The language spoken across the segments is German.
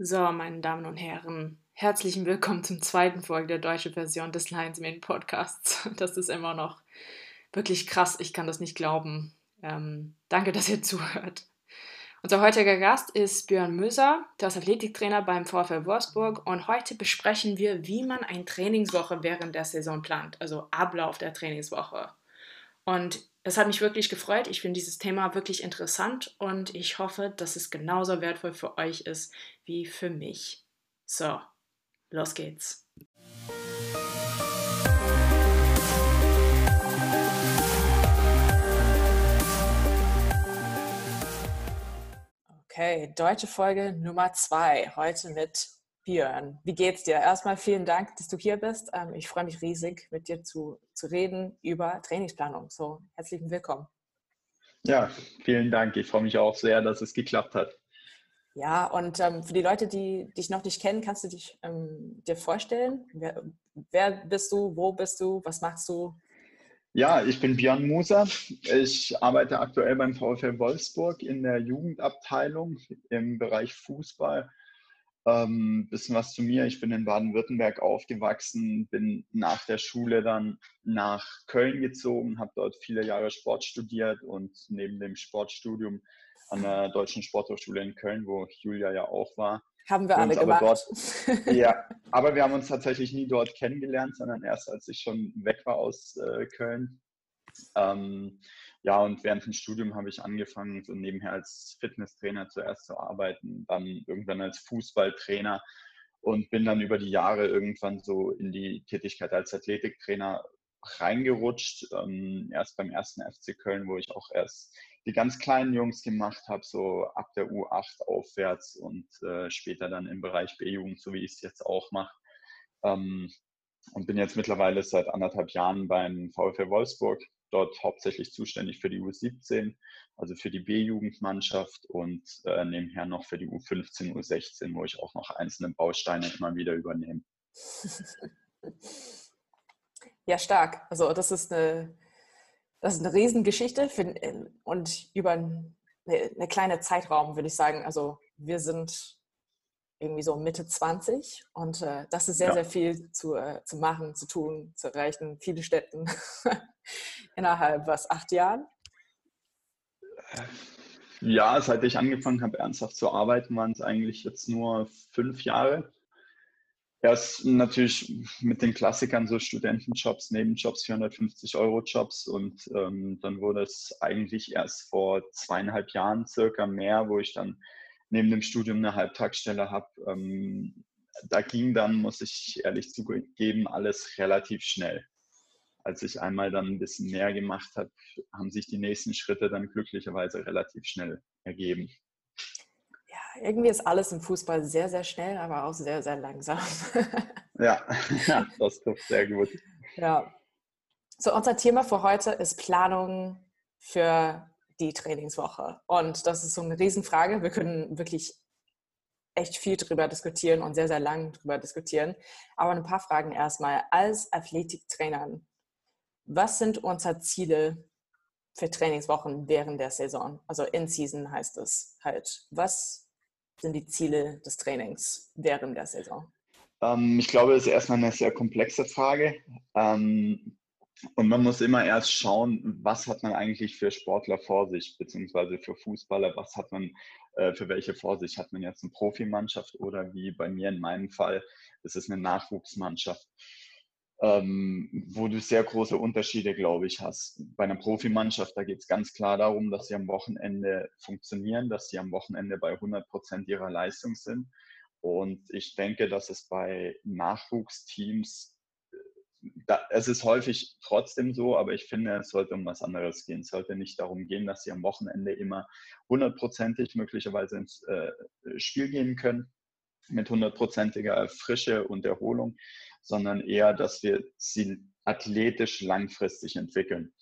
So, meine Damen und Herren, herzlichen Willkommen zum zweiten Folge der deutschen Version des Lions Main Podcasts. Das ist immer noch wirklich krass, ich kann das nicht glauben. Ähm, danke, dass ihr zuhört. Unser heutiger Gast ist Björn Möser, der ist Athletiktrainer beim VfL Wolfsburg und heute besprechen wir, wie man eine Trainingswoche während der Saison plant, also Ablauf der Trainingswoche. Und es hat mich wirklich gefreut. Ich finde dieses Thema wirklich interessant und ich hoffe, dass es genauso wertvoll für euch ist wie für mich. So, los geht's. Okay, deutsche Folge Nummer zwei. Heute mit Björn. Wie geht's dir? Erstmal vielen Dank, dass du hier bist. Ähm, ich freue mich riesig, mit dir zu, zu reden über Trainingsplanung. So, herzlichen Willkommen. Ja, vielen Dank. Ich freue mich auch sehr, dass es geklappt hat. Ja, und ähm, für die Leute, die dich noch nicht kennen, kannst du dich ähm, dir vorstellen? Wer, wer, bist du? Wo bist du? Was machst du? Ja, ich bin Björn Muser. Ich arbeite aktuell beim VfL Wolfsburg in der Jugendabteilung im Bereich Fußball ähm, bisschen was zu mir. Ich bin in Baden-Württemberg aufgewachsen, bin nach der Schule dann nach Köln gezogen, habe dort viele Jahre Sport studiert und neben dem Sportstudium an der Deutschen Sporthochschule in Köln, wo Julia ja auch war. Haben wir alle gemacht. Dort, ja, aber wir haben uns tatsächlich nie dort kennengelernt, sondern erst als ich schon weg war aus äh, Köln. Ähm, ja, und während dem Studium habe ich angefangen, so nebenher als Fitnesstrainer zuerst zu arbeiten, dann irgendwann als Fußballtrainer und bin dann über die Jahre irgendwann so in die Tätigkeit als Athletiktrainer reingerutscht. Ähm, erst beim ersten FC Köln, wo ich auch erst die ganz kleinen Jungs gemacht habe, so ab der U8 aufwärts und äh, später dann im Bereich B-Jugend, so wie ich es jetzt auch mache. Ähm, und bin jetzt mittlerweile seit anderthalb Jahren beim VfL Wolfsburg dort hauptsächlich zuständig für die U17, also für die B-Jugendmannschaft und äh, nebenher noch für die U15, U16, wo ich auch noch einzelne Bausteine immer wieder übernehme. Ja, stark. Also das ist eine, das ist eine Riesengeschichte für, und über eine, eine kleine Zeitraum, würde ich sagen. Also wir sind irgendwie so Mitte 20 und äh, das ist sehr, ja. sehr viel zu, äh, zu machen, zu tun, zu erreichen. Viele Städten innerhalb, was, acht Jahren? Ja, seit ich angefangen habe, ernsthaft zu arbeiten, waren es eigentlich jetzt nur fünf Jahre. Erst natürlich mit den Klassikern so Studentenjobs, Nebenjobs, 450 Euro Jobs und ähm, dann wurde es eigentlich erst vor zweieinhalb Jahren circa mehr, wo ich dann neben dem Studium eine Halbtagsstelle habe. Ähm, da ging dann, muss ich ehrlich zugeben, alles relativ schnell. Als ich einmal dann ein bisschen mehr gemacht habe, haben sich die nächsten Schritte dann glücklicherweise relativ schnell ergeben. Ja, irgendwie ist alles im Fußball sehr, sehr schnell, aber auch sehr, sehr langsam. ja, das trifft sehr gut. Ja. So, unser Thema für heute ist Planung für die Trainingswoche? Und das ist so eine Riesenfrage. Wir können wirklich echt viel drüber diskutieren und sehr, sehr lang drüber diskutieren. Aber ein paar Fragen erstmal. Als Athletiktrainer, was sind unsere Ziele für Trainingswochen während der Saison? Also in Season heißt es halt. Was sind die Ziele des Trainings während der Saison? Ähm, ich glaube, das ist erstmal eine sehr komplexe Frage. Ähm, und man muss immer erst schauen, was hat man eigentlich für Sportler vor sich, beziehungsweise für Fußballer, was hat man, äh, für welche vor sich? Hat man jetzt eine Profimannschaft oder wie bei mir in meinem Fall, ist es eine Nachwuchsmannschaft, ähm, wo du sehr große Unterschiede, glaube ich, hast. Bei einer Profimannschaft, da geht es ganz klar darum, dass sie am Wochenende funktionieren, dass sie am Wochenende bei 100 Prozent ihrer Leistung sind. Und ich denke, dass es bei Nachwuchsteams da, es ist häufig trotzdem so, aber ich finde, es sollte um was anderes gehen. Es sollte nicht darum gehen, dass sie am Wochenende immer hundertprozentig möglicherweise ins äh, Spiel gehen können mit hundertprozentiger Frische und Erholung, sondern eher, dass wir sie athletisch langfristig entwickeln.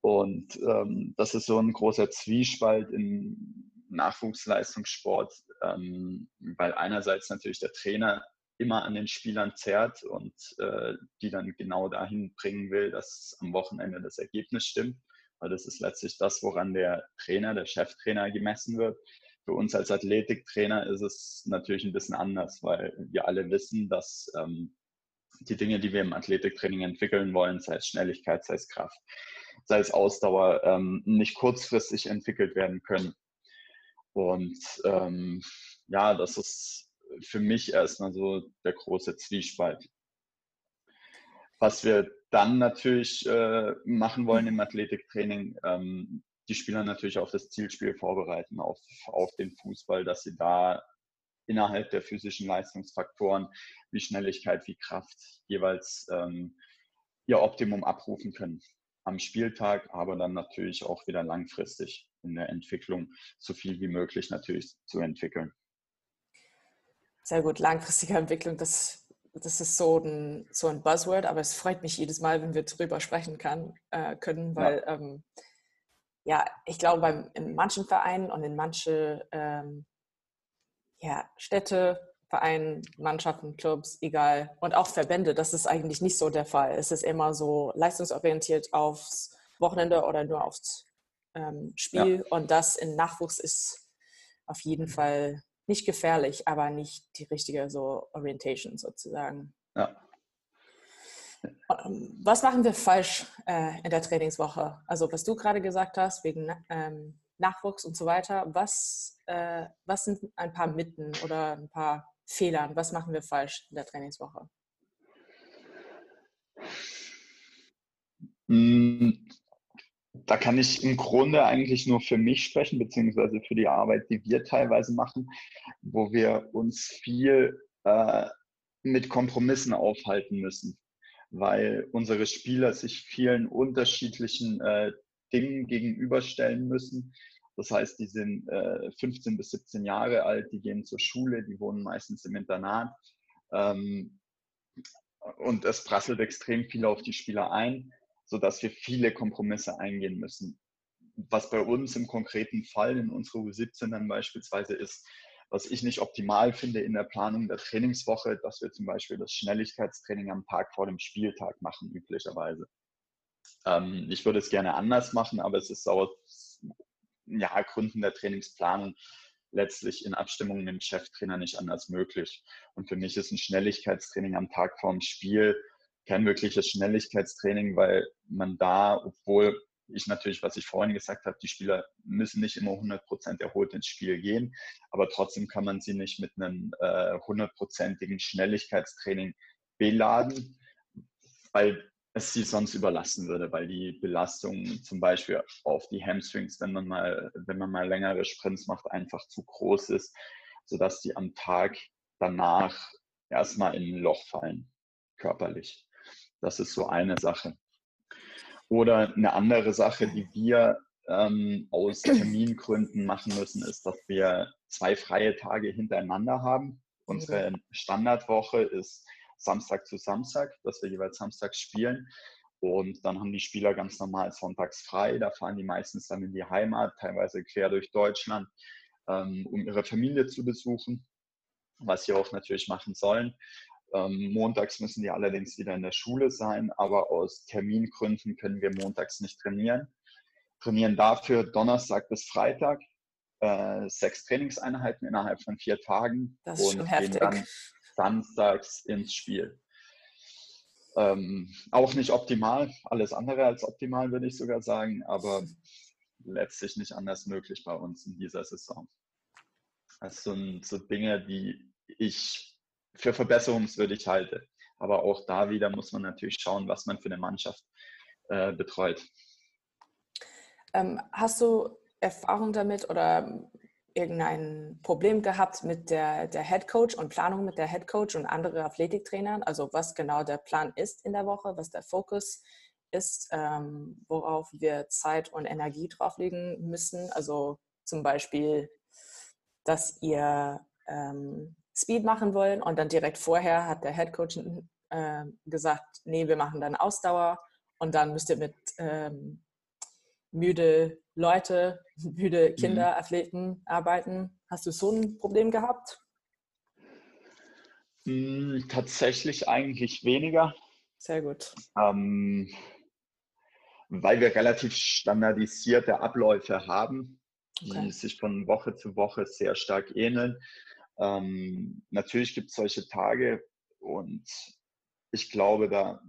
Und ähm, das ist so ein großer Zwiespalt im Nachwuchsleistungssport, ähm, weil einerseits natürlich der Trainer immer an den Spielern zerrt und äh, die dann genau dahin bringen will, dass am Wochenende das Ergebnis stimmt. Weil das ist letztlich das, woran der Trainer, der Cheftrainer gemessen wird. Für uns als Athletiktrainer ist es natürlich ein bisschen anders, weil wir alle wissen, dass ähm, die Dinge, die wir im Athletiktraining entwickeln wollen, sei es Schnelligkeit, sei es Kraft, sei es Ausdauer, ähm, nicht kurzfristig entwickelt werden können. Und ähm, ja, das ist für mich erstmal so der große Zwiespalt. Was wir dann natürlich äh, machen wollen im Athletiktraining, ähm, die Spieler natürlich auf das Zielspiel vorbereiten, auf, auf den Fußball, dass sie da innerhalb der physischen Leistungsfaktoren wie Schnelligkeit, wie Kraft jeweils ähm, ihr Optimum abrufen können am Spieltag, aber dann natürlich auch wieder langfristig in der Entwicklung so viel wie möglich natürlich zu entwickeln. Sehr gut, langfristige Entwicklung, das, das ist so ein, so ein Buzzword, aber es freut mich jedes Mal, wenn wir darüber sprechen kann, äh, können, weil ja. Ähm, ja, ich glaube, beim, in manchen Vereinen und in manchen ähm, ja, Städte, Vereinen, Mannschaften, Clubs, egal, und auch Verbände, das ist eigentlich nicht so der Fall. Es ist immer so leistungsorientiert aufs Wochenende oder nur aufs ähm, Spiel ja. und das in Nachwuchs ist auf jeden Fall nicht gefährlich, aber nicht die richtige so Orientation sozusagen. Ja. Ähm, was machen wir falsch äh, in der Trainingswoche? Also was du gerade gesagt hast, wegen ähm, Nachwuchs und so weiter. Was, äh, was sind ein paar Mitten oder ein paar Fehlern? Was machen wir falsch in der Trainingswoche? Da kann ich im Grunde eigentlich nur für mich sprechen, beziehungsweise für die Arbeit, die wir teilweise machen, wo wir uns viel äh, mit Kompromissen aufhalten müssen weil unsere Spieler sich vielen unterschiedlichen äh, Dingen gegenüberstellen müssen. Das heißt, die sind äh, 15 bis 17 Jahre alt, die gehen zur Schule, die wohnen meistens im Internat. Ähm, und es prasselt extrem viel auf die Spieler ein, sodass wir viele Kompromisse eingehen müssen. Was bei uns im konkreten Fall in unserer U17 dann beispielsweise ist, was ich nicht optimal finde in der Planung der Trainingswoche, dass wir zum Beispiel das Schnelligkeitstraining am Tag vor dem Spieltag machen, üblicherweise. Ähm, ich würde es gerne anders machen, aber es ist aus ja, Gründen der Trainingsplanung letztlich in Abstimmung mit dem Cheftrainer nicht anders möglich. Und für mich ist ein Schnelligkeitstraining am Tag vor dem Spiel kein wirkliches Schnelligkeitstraining, weil man da, obwohl ich natürlich, was ich vorhin gesagt habe, die Spieler müssen nicht immer 100% erholt ins Spiel gehen, aber trotzdem kann man sie nicht mit einem äh, hundertprozentigen äh, Schnelligkeitstraining beladen, weil es sie sonst überlassen würde, weil die Belastung zum Beispiel auf die Hamstrings, wenn man mal, wenn man mal längere Sprints macht, einfach zu groß ist, sodass die am Tag danach erstmal in ein Loch fallen, körperlich. Das ist so eine Sache. Oder eine andere Sache, die wir ähm, aus Termingründen machen müssen, ist, dass wir zwei freie Tage hintereinander haben. Unsere Standardwoche ist Samstag zu Samstag, dass wir jeweils Samstag spielen. Und dann haben die Spieler ganz normal sonntags frei. Da fahren die meistens dann in die Heimat, teilweise quer durch Deutschland, ähm, um ihre Familie zu besuchen, was sie auch natürlich machen sollen. Ähm, montags müssen die allerdings wieder in der Schule sein, aber aus Termingründen können wir montags nicht trainieren. Trainieren dafür Donnerstag bis Freitag, äh, sechs Trainingseinheiten innerhalb von vier Tagen das ist und schon heftig. gehen dann samstags ins Spiel. Ähm, auch nicht optimal, alles andere als optimal würde ich sogar sagen, aber letztlich nicht anders möglich bei uns in dieser Saison. Das sind so Dinge, die ich für verbesserungswürdig halte. Aber auch da wieder muss man natürlich schauen, was man für eine Mannschaft äh, betreut. Ähm, hast du Erfahrung damit oder irgendein Problem gehabt mit der, der Head Coach und Planung mit der Head Coach und anderen Athletiktrainern? Also was genau der Plan ist in der Woche, was der Fokus ist, ähm, worauf wir Zeit und Energie drauflegen müssen. Also zum Beispiel, dass ihr ähm, Speed machen wollen und dann direkt vorher hat der Head Coach äh, gesagt, nee, wir machen dann Ausdauer und dann müsst ihr mit ähm, müde Leute, müde Kinder, mhm. Athleten arbeiten. Hast du so ein Problem gehabt? Hm, tatsächlich eigentlich weniger. Sehr gut. Ähm, weil wir relativ standardisierte Abläufe haben. die okay. sich von Woche zu Woche sehr stark ähneln. Ähm, natürlich gibt es solche Tage und ich glaube, da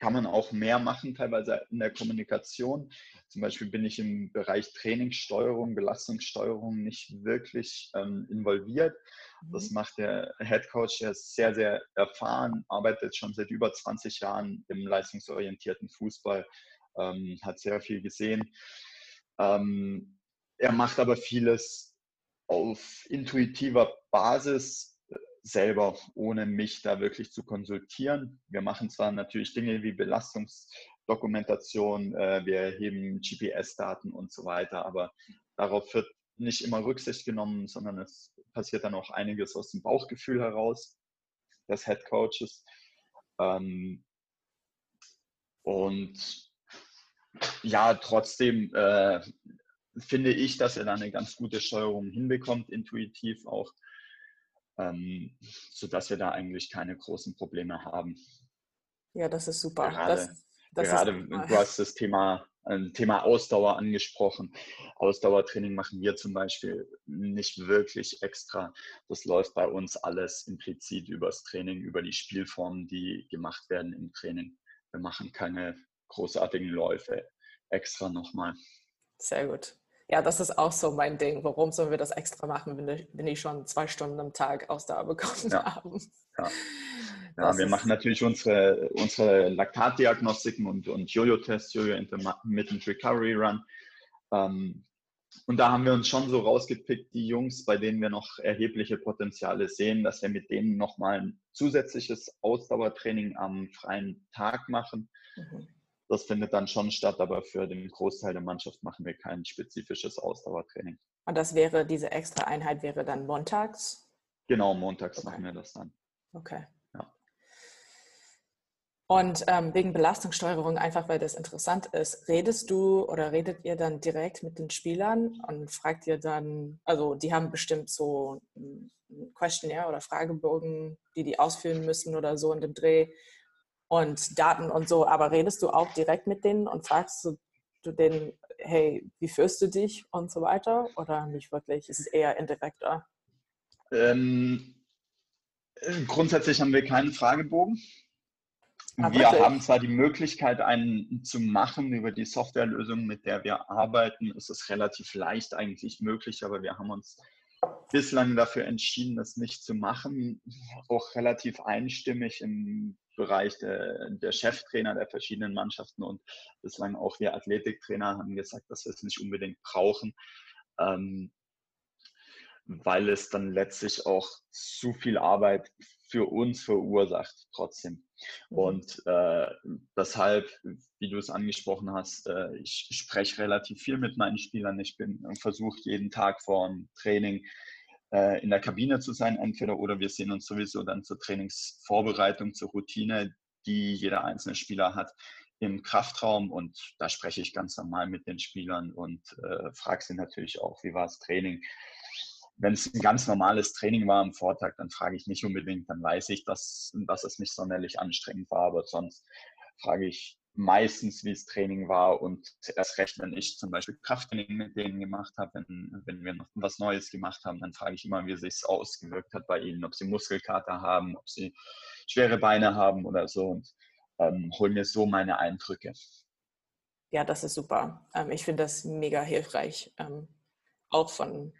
kann man auch mehr machen, teilweise in der Kommunikation. Zum Beispiel bin ich im Bereich Trainingssteuerung, Belastungssteuerung nicht wirklich ähm, involviert. Das mhm. macht der Head Coach, der ist sehr, sehr erfahren, arbeitet schon seit über 20 Jahren im leistungsorientierten Fußball, ähm, hat sehr viel gesehen. Ähm, er macht aber vieles auf intuitiver Basis, selber, ohne mich da wirklich zu konsultieren. Wir machen zwar natürlich Dinge wie Belastungsdokumentation, äh, wir erheben GPS-Daten und so weiter, aber darauf wird nicht immer Rücksicht genommen, sondern es passiert dann auch einiges aus dem Bauchgefühl heraus des Head Coaches. Ähm, und ja, trotzdem äh, finde ich, dass er da eine ganz gute Steuerung hinbekommt, intuitiv auch ähm, sodass wir da eigentlich keine großen Probleme haben. Ja, das ist super. Gerade, das, das gerade du hast das Thema, äh, Thema Ausdauer angesprochen. Ausdauertraining machen wir zum Beispiel nicht wirklich extra. Das läuft bei uns alles implizit übers Training, über die Spielformen, die gemacht werden im Training. Wir machen keine großartigen Läufe extra nochmal. Sehr gut ja, das ist auch so mein Ding. Warum sollen wir das extra machen, wenn, ich, wenn ich schon zwei Stunden am Tag Ausdauer bekommen ja. haben? Ja, ja wir machen natürlich unsere, unsere Laktatdiagnostiken und, und Jojo-Tests, Jojo Intermittent Recovery Run. Ähm, und da haben wir uns schon so rausgepickt, die Jungs, bei denen wir noch erhebliche Potenziale sehen, dass wir mit denen nochmal ein zusätzliches Ausdauertraining am freien Tag machen. Mhm das findet dann schon statt, aber für den Großteil der Mannschaft machen wir kein spezifisches Ausdauertraining. Und das wäre, diese extra Einheit wäre dann montags? Genau, montags okay. machen wir das dann. Okay. Ja. Und ähm, wegen Belastungssteuerung, einfach weil das interessant ist, redest du oder redet ihr dann direkt mit den Spielern und fragt ihr dann, also die haben bestimmt so ein Questionnaire oder Fragebogen, die die ausfüllen müssen oder so in dem Dreh und Daten und so, aber redest du auch direkt mit denen und fragst du, du denen, hey, wie fühlst du dich und so weiter oder nicht wirklich? Ist es eher indirekter? Ähm, grundsätzlich haben wir keinen Fragebogen. Aber ah, wir haben zwar die Möglichkeit, einen zu machen über die Softwarelösung, mit der wir arbeiten. Es ist relativ leicht eigentlich möglich, aber wir haben uns bislang dafür entschieden, das nicht zu machen. Auch relativ einstimmig im Bereich der, der, Cheftrainer der verschiedenen Mannschaften und bislang auch wir Athletiktrainer haben gesagt, dass wir es nicht unbedingt brauchen, ähm, weil es dann letztlich auch zu viel Arbeit für uns verursacht trotzdem. Mhm. Und äh, deshalb, wie du es angesprochen hast, äh, ich spreche relativ viel mit meinen Spielern. Ich bin versuche jeden Tag vor dem Training äh, in der Kabine zu sein, entweder oder wir sehen uns sowieso dann zur Trainingsvorbereitung, zur Routine, die jeder einzelne Spieler hat im Kraftraum und da spreche ich ganz normal mit den Spielern und äh, frage sie natürlich auch, wie war das Training. Wenn es ein ganz normales Training war am Vortag, dann frage ich nicht unbedingt, dann weiß ich, dass, dass es nicht sonderlich anstrengend war, aber sonst frage ich meistens, wie das Training war und erst recht, wenn ich zum Beispiel Krafttraining mit denen gemacht habe, wenn, wenn wir noch was Neues gemacht haben, dann frage ich immer, wie es sich ausgewirkt hat bei ihnen, ob sie Muskelkater haben, ob sie schwere Beine haben oder so und ähm, hole mir so meine Eindrücke. Ja, das ist super. Ähm, ich finde das mega hilfreich, ähm, auch von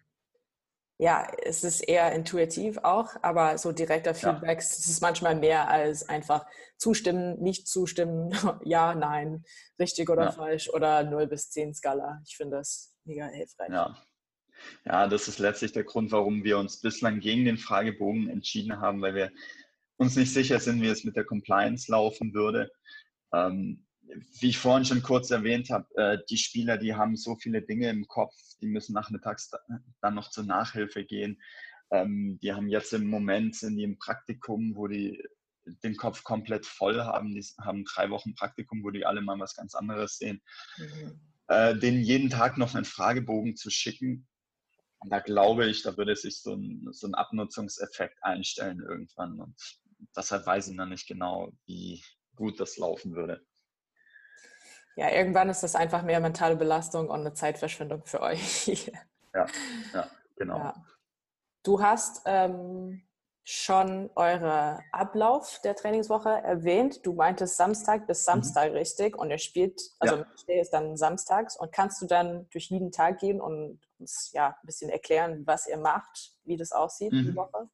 ja, es ist eher intuitiv auch, aber so direkter Feedback, ja. es ist manchmal mehr als einfach zustimmen, nicht zustimmen, ja, nein, richtig oder ja. falsch oder 0 bis 10 Skala. Ich finde das mega hilfreich. Ja. ja, das ist letztlich der Grund, warum wir uns bislang gegen den Fragebogen entschieden haben, weil wir uns nicht sicher sind, wie es mit der Compliance laufen würde. Ähm, wie ich vorhin schon kurz erwähnt habe, äh, die Spieler, die haben so viele Dinge im Kopf, die müssen nachmittags dann noch zur Nachhilfe gehen. Ähm, die haben jetzt im Moment, sind die im Praktikum, wo die den Kopf komplett voll haben. Die haben drei Wochen Praktikum, wo die alle mal was ganz anderes sehen. Mhm. Äh, denen jeden Tag noch einen Fragebogen zu schicken, da glaube ich, da würde sich so ein, so ein Abnutzungseffekt einstellen irgendwann. Und deshalb weiß ich noch nicht genau, wie gut das laufen würde. Ja, irgendwann ist das einfach mehr mentale Belastung und eine Zeitverschwendung für euch. ja, ja, genau. Ja. Du hast ähm, schon euren Ablauf der Trainingswoche erwähnt. Du meintest Samstag bis mhm. Samstag mhm. richtig und er spielt, also ja. ist dann samstags und kannst du dann durch jeden Tag gehen und uns ja ein bisschen erklären, was ihr macht, wie das aussieht mhm. die Woche?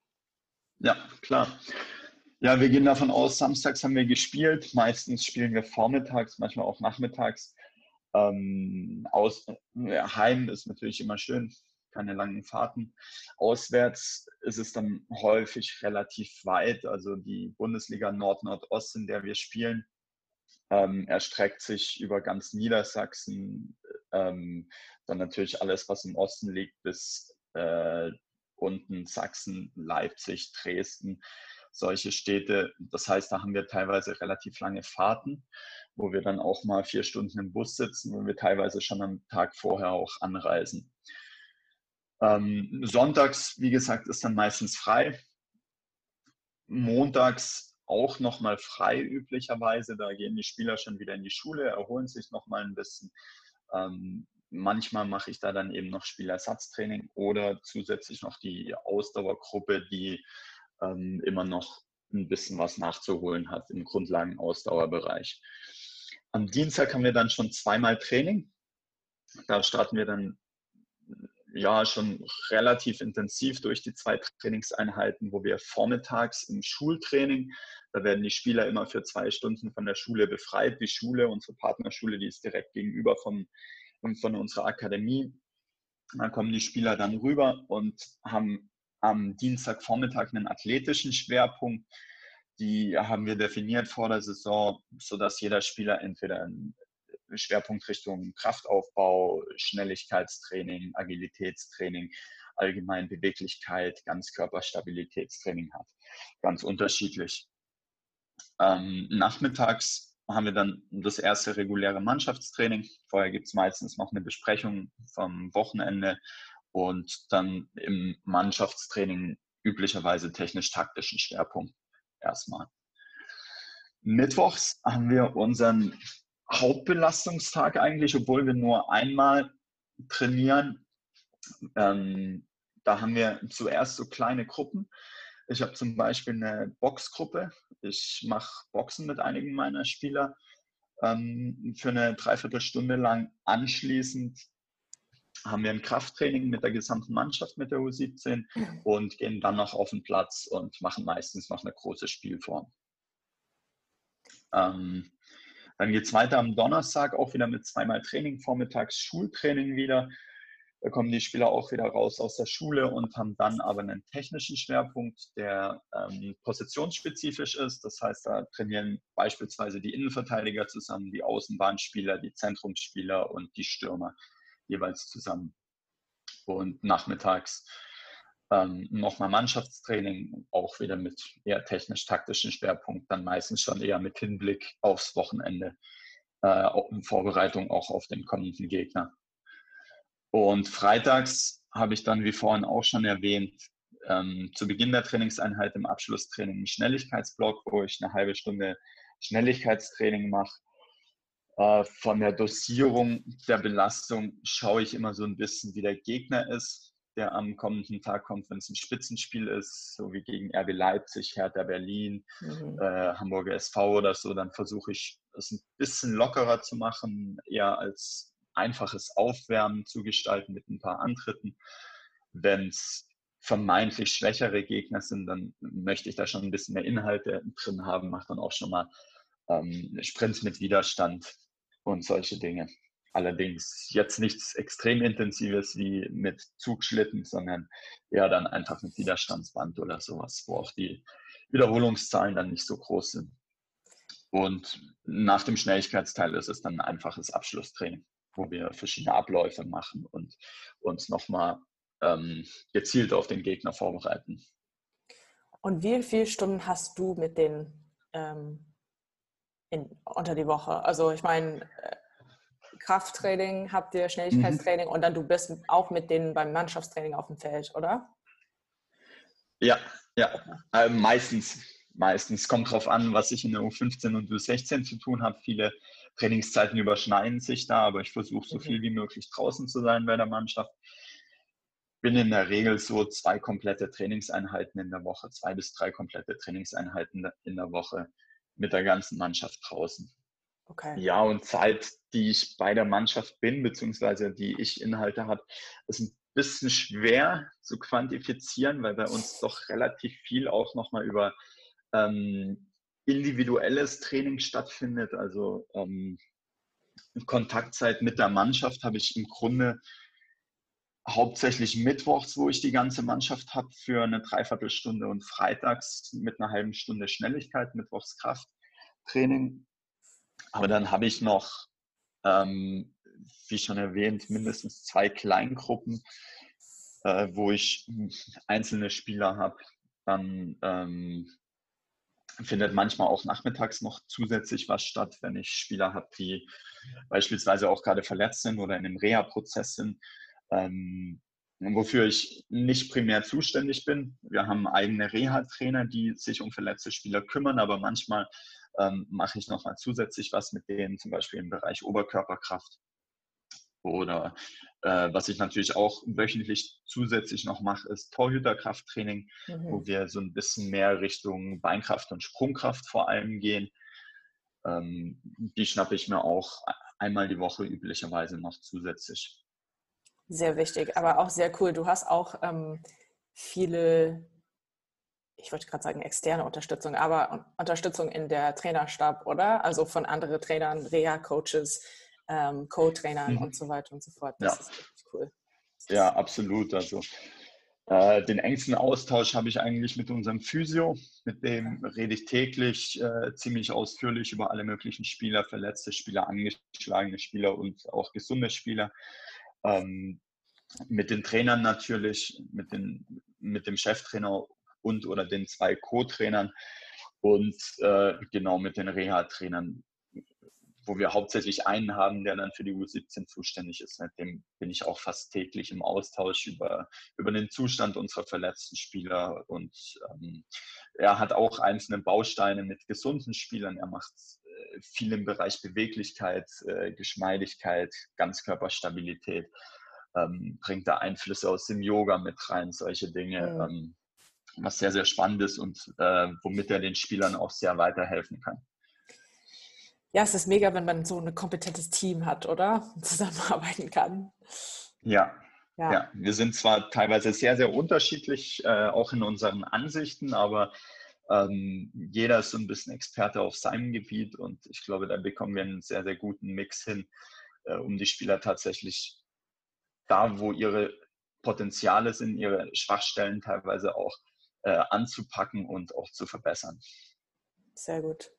Ja, klar. Ja, wir gehen davon aus, samstags haben wir gespielt. Meistens spielen wir vormittags, manchmal auch nachmittags. Ähm, aus, ja, Heim ist natürlich immer schön, keine langen Fahrten. Auswärts ist es dann häufig relativ weit. Also die Bundesliga Nord-Nordost, in der wir spielen, ähm, erstreckt sich über ganz Niedersachsen, ähm, dann natürlich alles, was im Osten liegt, bis äh, unten Sachsen, Leipzig, Dresden solche Städte. Das heißt, da haben wir teilweise relativ lange Fahrten, wo wir dann auch mal vier Stunden im Bus sitzen, wo wir teilweise schon am Tag vorher auch anreisen. Ähm, sonntags, wie gesagt, ist dann meistens frei. Montags auch nochmal frei üblicherweise. Da gehen die Spieler schon wieder in die Schule, erholen sich nochmal ein bisschen. Ähm, manchmal mache ich da dann eben noch Spielersatztraining oder zusätzlich noch die Ausdauergruppe, die ähm, immer noch ein bisschen was nachzuholen hat im Grundlagen-Ausdauerbereich. Am Dienstag haben wir dann schon zweimal Training. Da starten wir dann ja schon relativ intensiv durch die zwei Trainingseinheiten, wo wir vormittags im Schultraining, da werden die Spieler immer für zwei Stunden von der Schule befreit. Die Schule, unsere Partnerschule, die ist direkt gegenüber vom, von unserer Akademie. Da kommen die Spieler dann rüber und haben am Dienstagvormittag einen athletischen Schwerpunkt. Die haben wir definiert vor der Saison, sodass jeder Spieler entweder einen Schwerpunkt Richtung Kraftaufbau, Schnelligkeitstraining, Agilitätstraining, allgemein Beweglichkeit, Ganzkörperstabilitätstraining hat. Ganz unterschiedlich. Ähm, nachmittags haben wir dann das erste reguläre Mannschaftstraining. Vorher gibt es meistens noch eine Besprechung vom Wochenende und dann im Mannschaftstraining üblicherweise technisch-taktischen Schwerpunkt erstmal. Mittwochs haben wir unseren Hauptbelastungstag eigentlich, obwohl wir nur einmal trainieren. Ähm, da haben wir zuerst so kleine Gruppen. Ich habe zum Beispiel eine Boxgruppe. Ich mache Boxen mit einigen meiner Spieler ähm, für eine Dreiviertelstunde lang. Anschließend haben wir ein Krafttraining mit der gesamten Mannschaft mit der U17 und gehen dann noch auf den Platz und machen meistens noch eine große Spielform. Ähm, dann geht es weiter am Donnerstag auch wieder mit zweimal Training, vormittags Schultraining wieder. Da kommen die Spieler auch wieder raus aus der Schule und haben dann aber einen technischen Schwerpunkt, der ähm, positionsspezifisch ist. Das heißt, da trainieren beispielsweise die Innenverteidiger zusammen, die Außenbahnspieler, die Zentrumsspieler und die Stürmer jeweils zusammen. Und nachmittags ähm, nochmal Mannschaftstraining, auch wieder mit eher technisch-taktischen Schwerpunkt, dann meistens schon eher mit Hinblick aufs Wochenende, äh, in Vorbereitung auch auf den kommenden Gegner. Und freitags habe ich dann, wie vorhin auch schon erwähnt, ähm, zu Beginn der Trainingseinheit im Abschlusstraining einen Schnelligkeitsblock, wo ich eine halbe Stunde Schnelligkeitstraining mache äh, von der Dosierung der Belastung schaue ich immer so ein bisschen, wie der Gegner ist, der am kommenden Tag kommt, wenn es ein Spitzenspiel ist, so wie gegen RB Leipzig, Hertha Berlin, mhm. äh, Hamburger SV oder so, dann versuche ich es ein bisschen lockerer zu machen, eher als einfaches Aufwärmen zu gestalten mit ein paar Antritten. Wenn es vermeintlich schwächere Gegner sind, dann möchte ich da schon ein bisschen mehr Inhalte drin haben, mache dann auch schon mal ähm, Sprints mit Widerstand, und solche Dinge. Allerdings jetzt nichts extrem intensives wie mit Zugschlitten, sondern eher dann einfach mit Widerstandsband oder sowas, wo auch die Wiederholungszahlen dann nicht so groß sind. Und nach dem Schnelligkeitsteil ist es dann ein einfaches Abschlusstraining, wo wir verschiedene Abläufe machen und uns nochmal ähm, gezielt auf den Gegner vorbereiten. Und wie viele Stunden hast du mit den ähm, in, unter die Woche? Also ich meine, äh, Krafttraining habt ihr, Schnelligkeitstraining mhm. und dann du bist auch mit denen beim Mannschaftstraining auf dem Feld, oder? Ja, ja, äh, meistens. meistens. Kommt darauf an, was ich in der U15 und U16 zu tun habe. Viele Trainingszeiten überschneiden sich da, aber ich versuche so mhm. viel wie möglich draußen zu sein bei der Mannschaft. Bin in der Regel so zwei komplette Trainingseinheiten in der Woche, zwei bis drei komplette Trainingseinheiten in der Woche mit der ganzen Mannschaft draußen. Okay. Ja, und Zeit, die ich bei der Mannschaft bin, beziehungsweise die ich Inhalte habe, ist ein bisschen schwer zu quantifizieren, weil bei uns doch relativ viel auch nochmal über ähm, individuelles Training stattfindet. Also ähm, Kontaktzeit mit der Mannschaft habe ich im Grunde hauptsächlich mittwochs, wo ich die ganze Mannschaft habe, für eine Dreiviertelstunde und freitags mit einer halben Stunde Schnelligkeit, mittwochs Krafttraining. Aber dann habe ich noch, ähm, wie schon erwähnt, mindestens zwei Kleingruppen, äh, wo ich einzelne Spieler habe. Dann ähm, findet manchmal auch nachmittags noch zusätzlich was statt, wenn ich Spieler habe, die beispielsweise auch gerade verletzt sind oder in einem Reha-Prozess sind, ähm, wofür ich nicht primär zuständig bin. Wir haben eigene Reha-Trainer, die sich um verletzte Spieler kümmern, aber manchmal ähm, mache ich nochmal zusätzlich was mit denen, zum Beispiel im Bereich Oberkörperkraft. Oder äh, was ich natürlich auch wöchentlich zusätzlich noch mache, ist Torhüterkrafttraining, mhm. wo wir so ein bisschen mehr Richtung Beinkraft und Sprungkraft vor allem gehen. Ähm, die schnappe ich mir auch einmal die Woche üblicherweise noch zusätzlich. Sehr wichtig, aber auch sehr cool. Du hast auch ähm, viele ich wollte gerade sagen externe Unterstützung, aber Unterstützung in der Trainerstab, oder? Also von anderen Trainern, Reha-Coaches, ähm, Co-Trainern mhm. und so weiter und so fort. Das ja. ist wirklich cool. Ja, absolut. Also äh, den engsten Austausch habe ich eigentlich mit unserem Physio, mit dem rede ich täglich äh, ziemlich ausführlich über alle möglichen Spieler, verletzte Spieler, angeschlagene Spieler und auch gesunde Spieler. Ähm, mit den Trainern natürlich, mit, den, mit dem Cheftrainer und oder den zwei Co-Trainern und äh, genau mit den Reha-Trainern, wo wir hauptsächlich einen haben, der dann für die U17 zuständig ist. Mit dem bin ich auch fast täglich im Austausch über, über den Zustand unserer verletzten Spieler und ähm, er hat auch einzelne Bausteine mit gesunden Spielern. Er macht viel im Bereich Beweglichkeit, äh, Geschmeidigkeit, Ganzkörperstabilität. Ähm, bringt da Einflüsse aus dem Yoga mit rein, solche Dinge. Mhm. Ähm, was sehr, sehr spannend ist und äh, womit er den Spielern auch sehr weiterhelfen kann. Ja, es ist mega, wenn man so ein kompetentes Team hat, oder? Zusammenarbeiten kann. Ja. Ja. ja. wir sind zwar teilweise sehr, sehr unterschiedlich, äh, auch in unseren Ansichten, aber ähm, jeder ist so ein bisschen Experte auf seinem Gebiet und ich glaube, da bekommen wir einen sehr, sehr guten Mix hin, äh, um die Spieler tatsächlich da, wo ihre Potenziale sind, ihre Schwachstellen teilweise auch äh, anzupacken und auch zu verbessern. Sehr gut.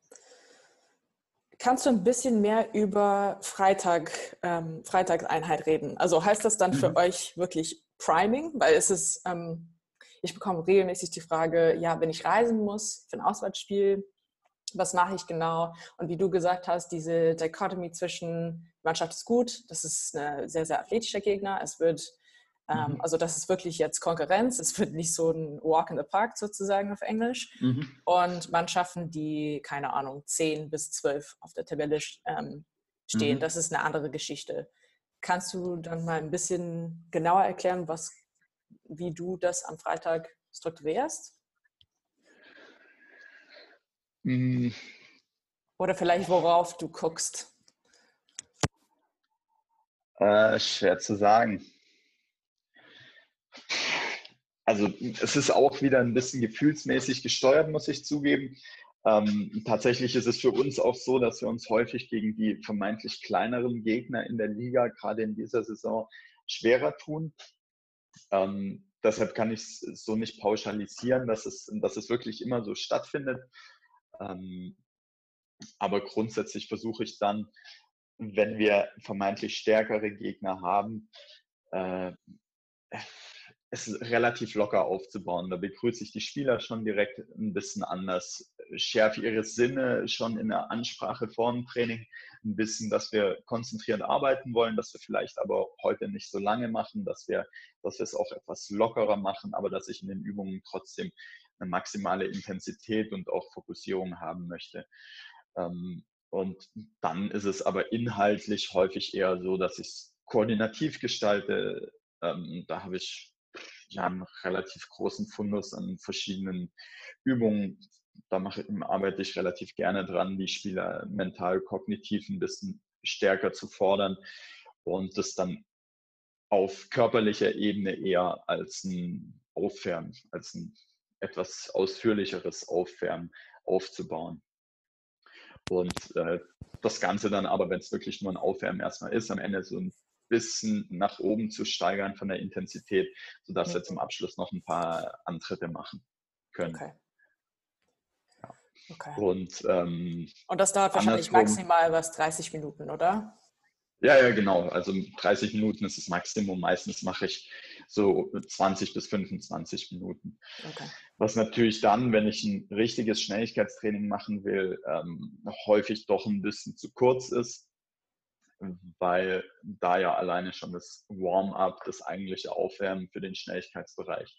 Kannst du ein bisschen mehr über Freitag, ähm, Freitagseinheit reden? Also heißt das dann für mhm. euch wirklich Priming? Weil es ist, ähm, ich bekomme regelmäßig die Frage, ja, wenn ich reisen muss für ein Auswärtsspiel, was mache ich genau? Und wie du gesagt hast, diese Dichotomie zwischen Mannschaft ist gut, das ist ein sehr, sehr athletischer Gegner, es wird ähm, mhm. Also das ist wirklich jetzt Konkurrenz. Es wird nicht so ein Walk in the Park sozusagen auf Englisch. Mhm. Und Mannschaften, die, keine Ahnung, 10 bis 12 auf der Tabelle ähm, stehen, mhm. das ist eine andere Geschichte. Kannst du dann mal ein bisschen genauer erklären, was, wie du das am Freitag strukturierst? Mhm. Oder vielleicht worauf du guckst? Äh, schwer zu sagen also es ist auch wieder ein bisschen gefühlsmäßig gesteuert, muss ich zugeben. Ähm, tatsächlich ist es für uns auch so, dass wir uns häufig gegen die vermeintlich kleineren Gegner in der Liga, gerade in dieser Saison, schwerer tun. Ähm, deshalb kann ich es so nicht pauschalisieren, dass es, dass es wirklich immer so stattfindet. Ähm, aber grundsätzlich versuche ich dann, wenn wir vermeintlich stärkere Gegner haben, äh, es relativ locker aufzubauen. Da begrüße ich die Spieler schon direkt ein bisschen anders, schärfe ihre Sinne schon in der Ansprache vor dem Training ein bisschen, dass wir konzentriert arbeiten wollen, dass wir vielleicht aber heute nicht so lange machen, dass wir, dass wir es auch etwas lockerer machen, aber dass ich in den Übungen trotzdem eine maximale Intensität und auch Fokussierung haben möchte. Ähm, und dann ist es aber inhaltlich häufig eher so, dass ich es koordinativ gestalte. Ähm, da habe ich ja einen relativ großen Fundus an verschiedenen Übungen. Da mache, arbeite ich relativ gerne dran, die Spieler mental, kognitiv ein bisschen stärker zu fordern und das dann auf körperlicher Ebene eher als ein Aufwärmen, als ein etwas ausführlicheres Aufwärmen aufzubauen. Und äh, das Ganze dann aber, wenn es wirklich nur ein Aufwärmen erstmal ist, am Ende so ein bisschen nach oben zu steigern von der Intensität, sodass mhm. wir zum Abschluss noch ein paar Antritte machen können. Okay. Okay. Und, ähm, Und das dauert wahrscheinlich maximal was 30 Minuten, oder? Ja, ja, genau. Also 30 Minuten ist das Maximum. Meistens mache ich so 20 bis 25 Minuten. Okay. Was natürlich dann, wenn ich ein richtiges Schnelligkeitstraining machen will, ähm, häufig doch ein bisschen zu kurz ist, weil da ja alleine schon das Warm-up, das eigentliche Aufwärmen für den Schnelligkeitsbereich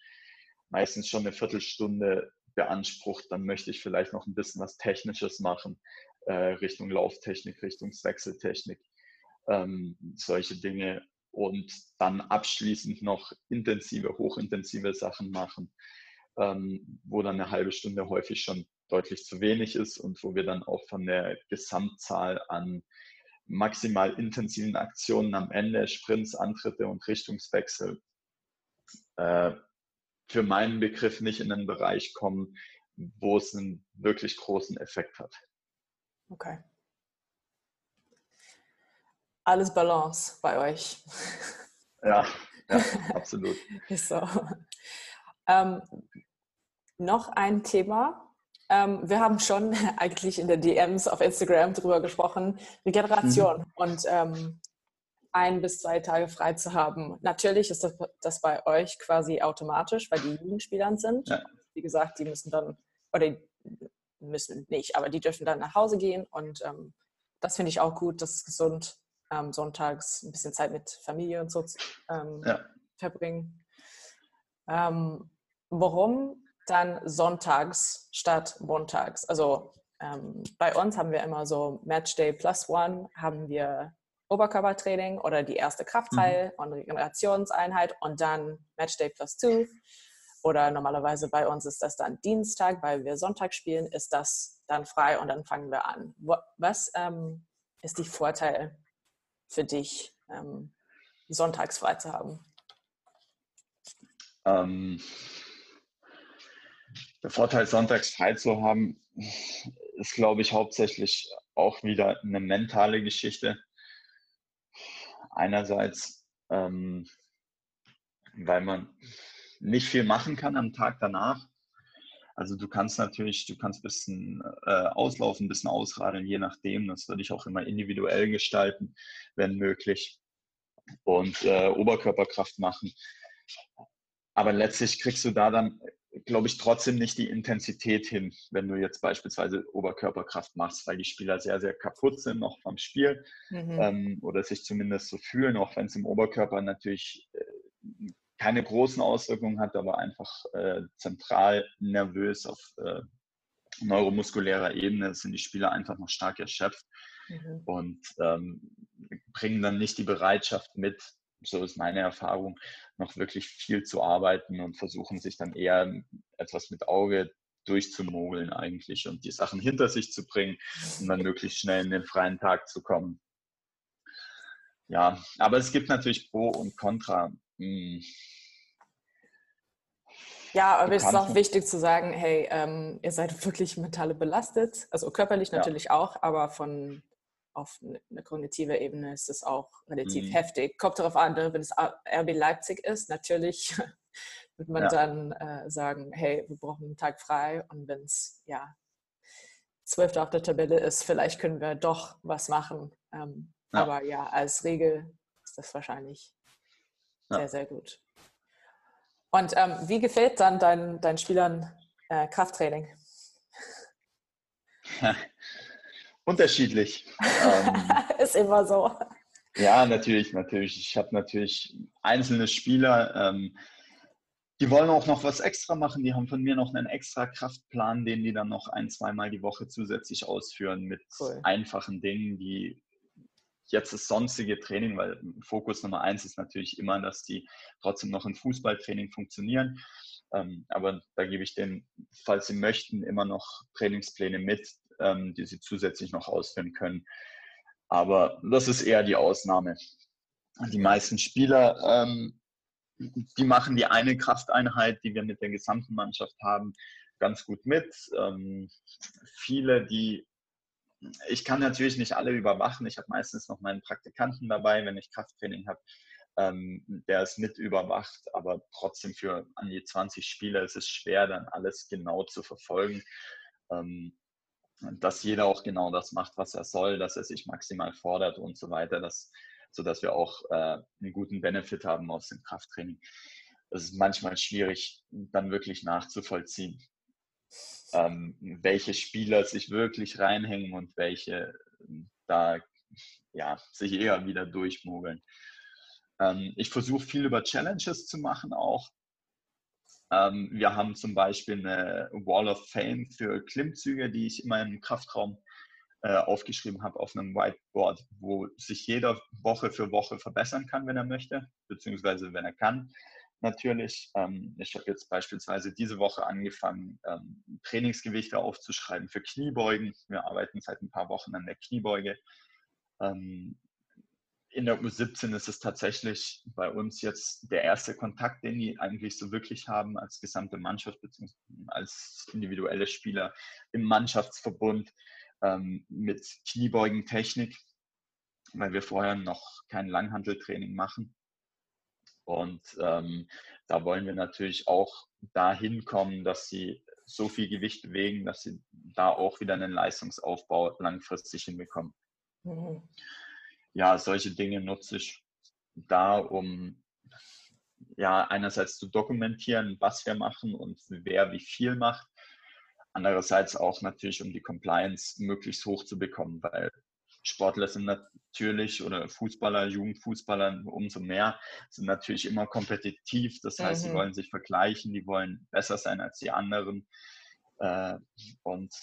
meistens schon eine Viertelstunde beansprucht. Dann möchte ich vielleicht noch ein bisschen was Technisches machen, äh, Richtung Lauftechnik, Richtung Wechseltechnik ähm, solche Dinge und dann abschließend noch intensive, hochintensive Sachen machen, ähm, wo dann eine halbe Stunde häufig schon deutlich zu wenig ist und wo wir dann auch von der Gesamtzahl an maximal intensiven Aktionen am Ende, Sprints, Antritte und Richtungswechsel, äh, für meinen Begriff nicht in einen Bereich kommen, wo es einen wirklich großen Effekt hat. Okay alles Balance bei euch. Ja, ja absolut. so. Ähm, noch ein Thema. Ähm, wir haben schon eigentlich in der DMs auf Instagram darüber gesprochen, Regeneration mhm. und ähm, ein bis zwei Tage frei zu haben. Natürlich ist das, das bei euch quasi automatisch, weil die Jugendspielern sind. Ja. Wie gesagt, die müssen dann, oder müssen nicht, aber die dürfen dann nach Hause gehen und ähm, das finde ich auch gut, das ist gesund ähm, sonntags ein bisschen Zeit mit Familie und so ähm, ja. verbringen. Ähm, warum dann sonntags statt montags? Also ähm, bei uns haben wir immer so Matchday plus one, haben wir Oberkörpertraining oder die erste Kraftteil mhm. und Regenerationseinheit und dann Matchday plus two. Oder normalerweise bei uns ist das dann Dienstag, weil wir Sonntag spielen, ist das dann frei und dann fangen wir an. Was ähm, ist die Vorteil für dich, ähm, sonntags frei zu haben? Ähm, der Vorteil, sonntags frei zu haben, ist, glaube ich, hauptsächlich auch wieder eine mentale Geschichte. Einerseits, ähm, weil man nicht viel machen kann am Tag danach. Also du kannst natürlich, du kannst ein bisschen äh, auslaufen, ein bisschen ausradeln, je nachdem. Das würde ich auch immer individuell gestalten, wenn möglich. Und äh, Oberkörperkraft machen. Aber letztlich kriegst du da dann, glaube ich, trotzdem nicht die Intensität hin, wenn du jetzt beispielsweise Oberkörperkraft machst, weil die Spieler sehr, sehr kaputt sind noch vom Spiel mhm. ähm, oder sich zumindest so fühlen, auch wenn es im Oberkörper natürlich äh, keine großen Auswirkungen hat, aber einfach äh, zentral nervös auf äh, neuromuskulärer Ebene sind die Spieler einfach noch stark erschöpft mhm. und ähm, bringen dann nicht die Bereitschaft mit, so ist meine Erfahrung, noch wirklich viel zu arbeiten und versuchen sich dann eher etwas mit Auge durchzumogeln eigentlich und die Sachen hinter sich zu bringen, um dann möglichst schnell in den freien Tag zu kommen. Ja, aber es gibt natürlich Pro und Contra. Hm. Ja, aber es ist auch wichtig zu sagen, hey, ähm, ihr seid wirklich mentale belastet, also körperlich natürlich ja. auch, aber von auf eine kognitive Ebene ist es auch relativ mhm. heftig. Kommt darauf an, ne, wenn es RB Leipzig ist, natürlich wird man ja. dann äh, sagen, hey, wir brauchen einen Tag frei und wenn es ja zwölfte auf der Tabelle ist, vielleicht können wir doch was machen. Ähm, ja. Aber ja, als Regel ist das wahrscheinlich sehr, sehr gut. Und ähm, wie gefällt dann deinen dein Spielern äh, Krafttraining? Unterschiedlich. ähm, ist immer so. Ja, natürlich, natürlich. Ich habe natürlich einzelne Spieler, ähm, die wollen auch noch was extra machen. Die haben von mir noch einen extra Kraftplan, den die dann noch ein, zweimal die Woche zusätzlich ausführen mit cool. einfachen Dingen, die jetzt das sonstige Training, weil Fokus Nummer eins ist natürlich immer, dass die trotzdem noch im Fußballtraining funktionieren. Ähm, aber da gebe ich denen, falls sie möchten, immer noch Trainingspläne mit, ähm, die sie zusätzlich noch ausführen können. Aber das ist eher die Ausnahme. Die meisten Spieler, ähm, die machen die eine Krafteinheit, die wir mit der gesamten Mannschaft haben, ganz gut mit. Ähm, viele, die ich kann natürlich nicht alle überwachen. Ich habe meistens noch meinen Praktikanten dabei, wenn ich Krafttraining habe, ähm, der es mit überwacht. Aber trotzdem für an die 20 Spieler ist es schwer, dann alles genau zu verfolgen. Ähm, dass jeder auch genau das macht, was er soll, dass er sich maximal fordert und so weiter, dass, sodass wir auch äh, einen guten Benefit haben aus dem Krafttraining. Es ist manchmal schwierig, dann wirklich nachzuvollziehen ähm, welche Spieler sich wirklich reinhängen und welche ähm, da ja, sich eher wieder durchmogeln. Ähm, ich versuche viel über Challenges zu machen auch. Ähm, wir haben zum Beispiel eine Wall of Fame für Klimmzüge, die ich immer im Kraftraum äh, aufgeschrieben habe auf einem Whiteboard, wo sich jeder Woche für Woche verbessern kann, wenn er möchte, beziehungsweise wenn er kann natürlich. Ähm, ich habe jetzt beispielsweise diese Woche angefangen, ähm, Trainingsgewichte aufzuschreiben für Kniebeugen. Wir arbeiten seit ein paar Wochen an der Kniebeuge. Ähm, in der U17 ist es tatsächlich bei uns jetzt der erste Kontakt, den die eigentlich so wirklich haben als gesamte Mannschaft bzw. als individuelle Spieler im Mannschaftsverbund mit Kniebeugentechnik, weil wir vorher noch kein Langhanteltraining machen. Und ähm, da wollen wir natürlich auch dahin kommen, dass sie so viel Gewicht bewegen, dass sie da auch wieder einen Leistungsaufbau langfristig hinbekommen. Mhm. Ja, solche Dinge nutze ich da, um ja einerseits zu dokumentieren, was wir machen und wer wie viel macht. Andererseits auch natürlich, um die Compliance möglichst hoch zu bekommen, weil Sportler sind natürlich oder Fußballer, Jugendfußballer umso mehr, sind natürlich immer kompetitiv. Das heißt, mhm. sie wollen sich vergleichen, die wollen besser sein als die anderen. Äh, und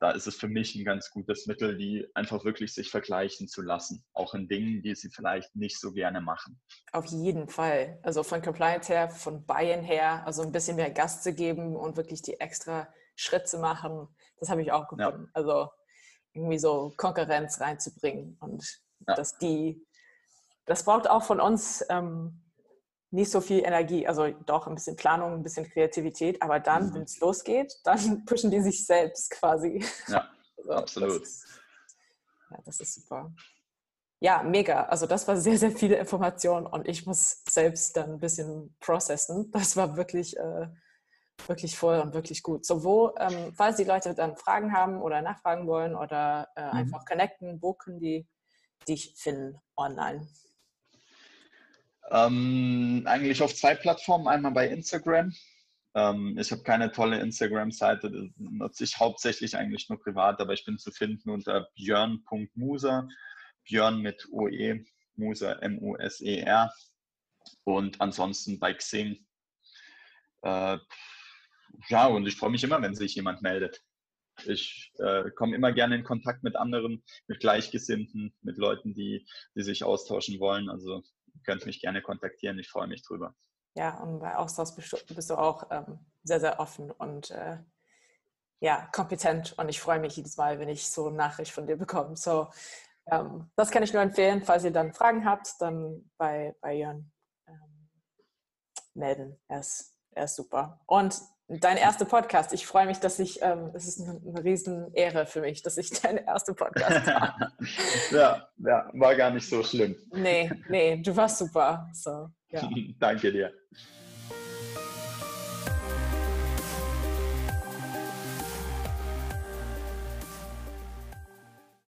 da ist es für mich ein ganz gutes Mittel, die einfach wirklich sich vergleichen zu lassen, auch in Dingen, die sie vielleicht nicht so gerne machen. Auf jeden Fall. Also von Compliance her, von Bayern her, also ein bisschen mehr Gas zu geben und wirklich die extra Schritte machen, das habe ich auch gefunden. Ja. Also irgendwie so Konkurrenz reinzubringen und ja. dass die, das braucht auch von uns ähm, nicht so viel Energie, also doch ein bisschen Planung, ein bisschen Kreativität, aber dann, mhm. wenn es losgeht, dann pushen die sich selbst quasi. Ja, also, absolut. Das ist, ja, das ist super. Ja, mega. Also das war sehr, sehr viele Informationen und ich muss selbst dann ein bisschen processen. Das war wirklich äh, wirklich voll und wirklich gut. So, wo, ähm, falls die Leute dann Fragen haben oder nachfragen wollen oder äh, mhm. einfach connecten, wo können die dich finden online? Ähm, eigentlich auf zwei Plattformen. Einmal bei Instagram. Ähm, ich habe keine tolle Instagram-Seite, das nutze ich hauptsächlich eigentlich nur privat, aber ich bin zu finden unter björn.muser. Björn mit OE, Muser, M-U-S-E-R. Und ansonsten bei Xing. Äh, ja, und ich freue mich immer, wenn sich jemand meldet. Ich äh, komme immer gerne in Kontakt mit anderen, mit Gleichgesinnten, mit Leuten, die, die sich austauschen wollen. Also könnt mich gerne kontaktieren. Ich freue mich drüber. Ja, und bei Austausch bist du auch ähm, sehr, sehr offen und äh, ja, kompetent. Und ich freue mich jedes Mal, wenn ich so eine Nachricht von dir bekomme. So, ähm, das kann ich nur empfehlen. Falls ihr dann Fragen habt, dann bei, bei Jörn ähm, melden. Er ist, er ist super. Und Dein erster Podcast. Ich freue mich, dass ich, ähm, es ist eine, eine Riesenehre für mich, dass ich dein erster Podcast war. ja, ja, war gar nicht so schlimm. Nee, nee, du warst super. So, ja. Danke dir.